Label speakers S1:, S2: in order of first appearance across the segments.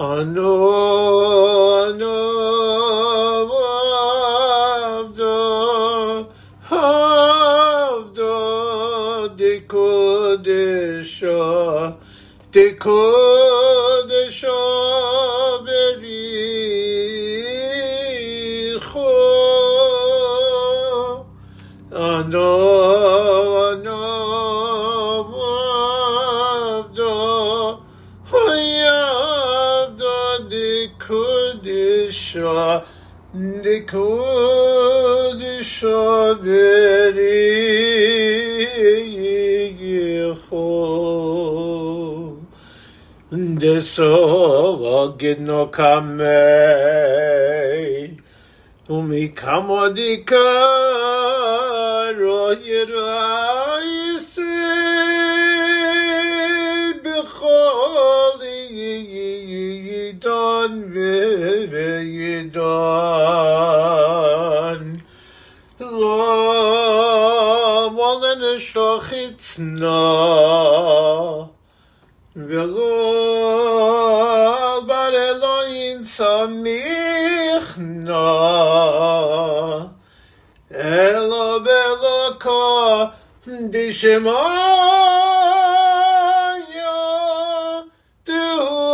S1: Ano, ano, avdo, avdo, de kodesha, de kodesha bericho. Ano, sho de ko di shoderi yi so vaget no kame um kamodika di molen shlochitzna ולא בר אלוהים סמיכנה, אלא בלוקו דשמיא, דהו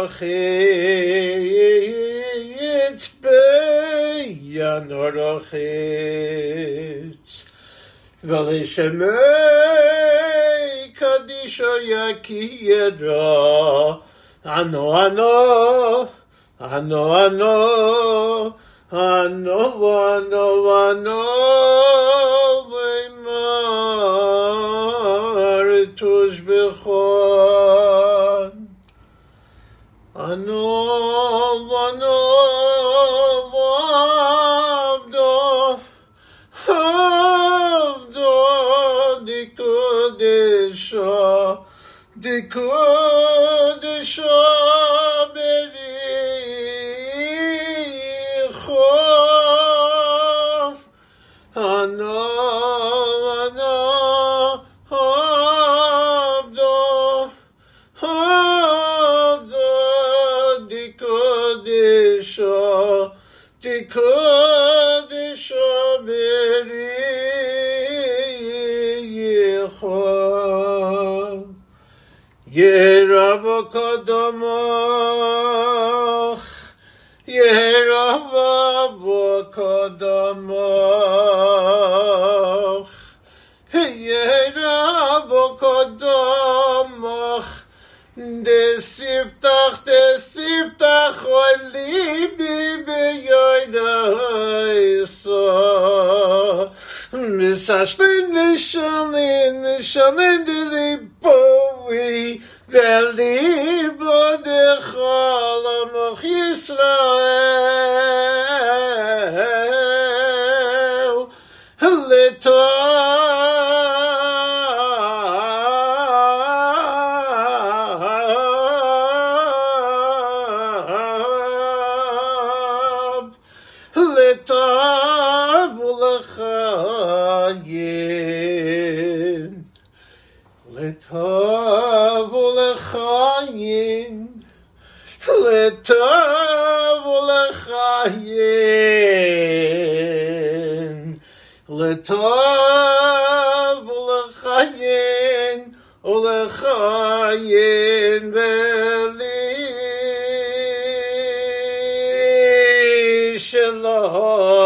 S1: Beyanorochit Beyanorochit Velishemei Kadisha Yakiyedra Ano Ano Ano Ano Ano Ano Ano Ano Ano Avdof Avdof Dikodesha Dikodesha افتکادش را بری خواه یه رب کداماخ یه رب کداماخ یه رب کداماخ دسیب تخت Misashlim nishalin, nishalin dilipovi, Velibo dechol amoch Yisrael, Litav, Litav לטוב ולחיין לטוב ולחיין ולחיין veli שלום.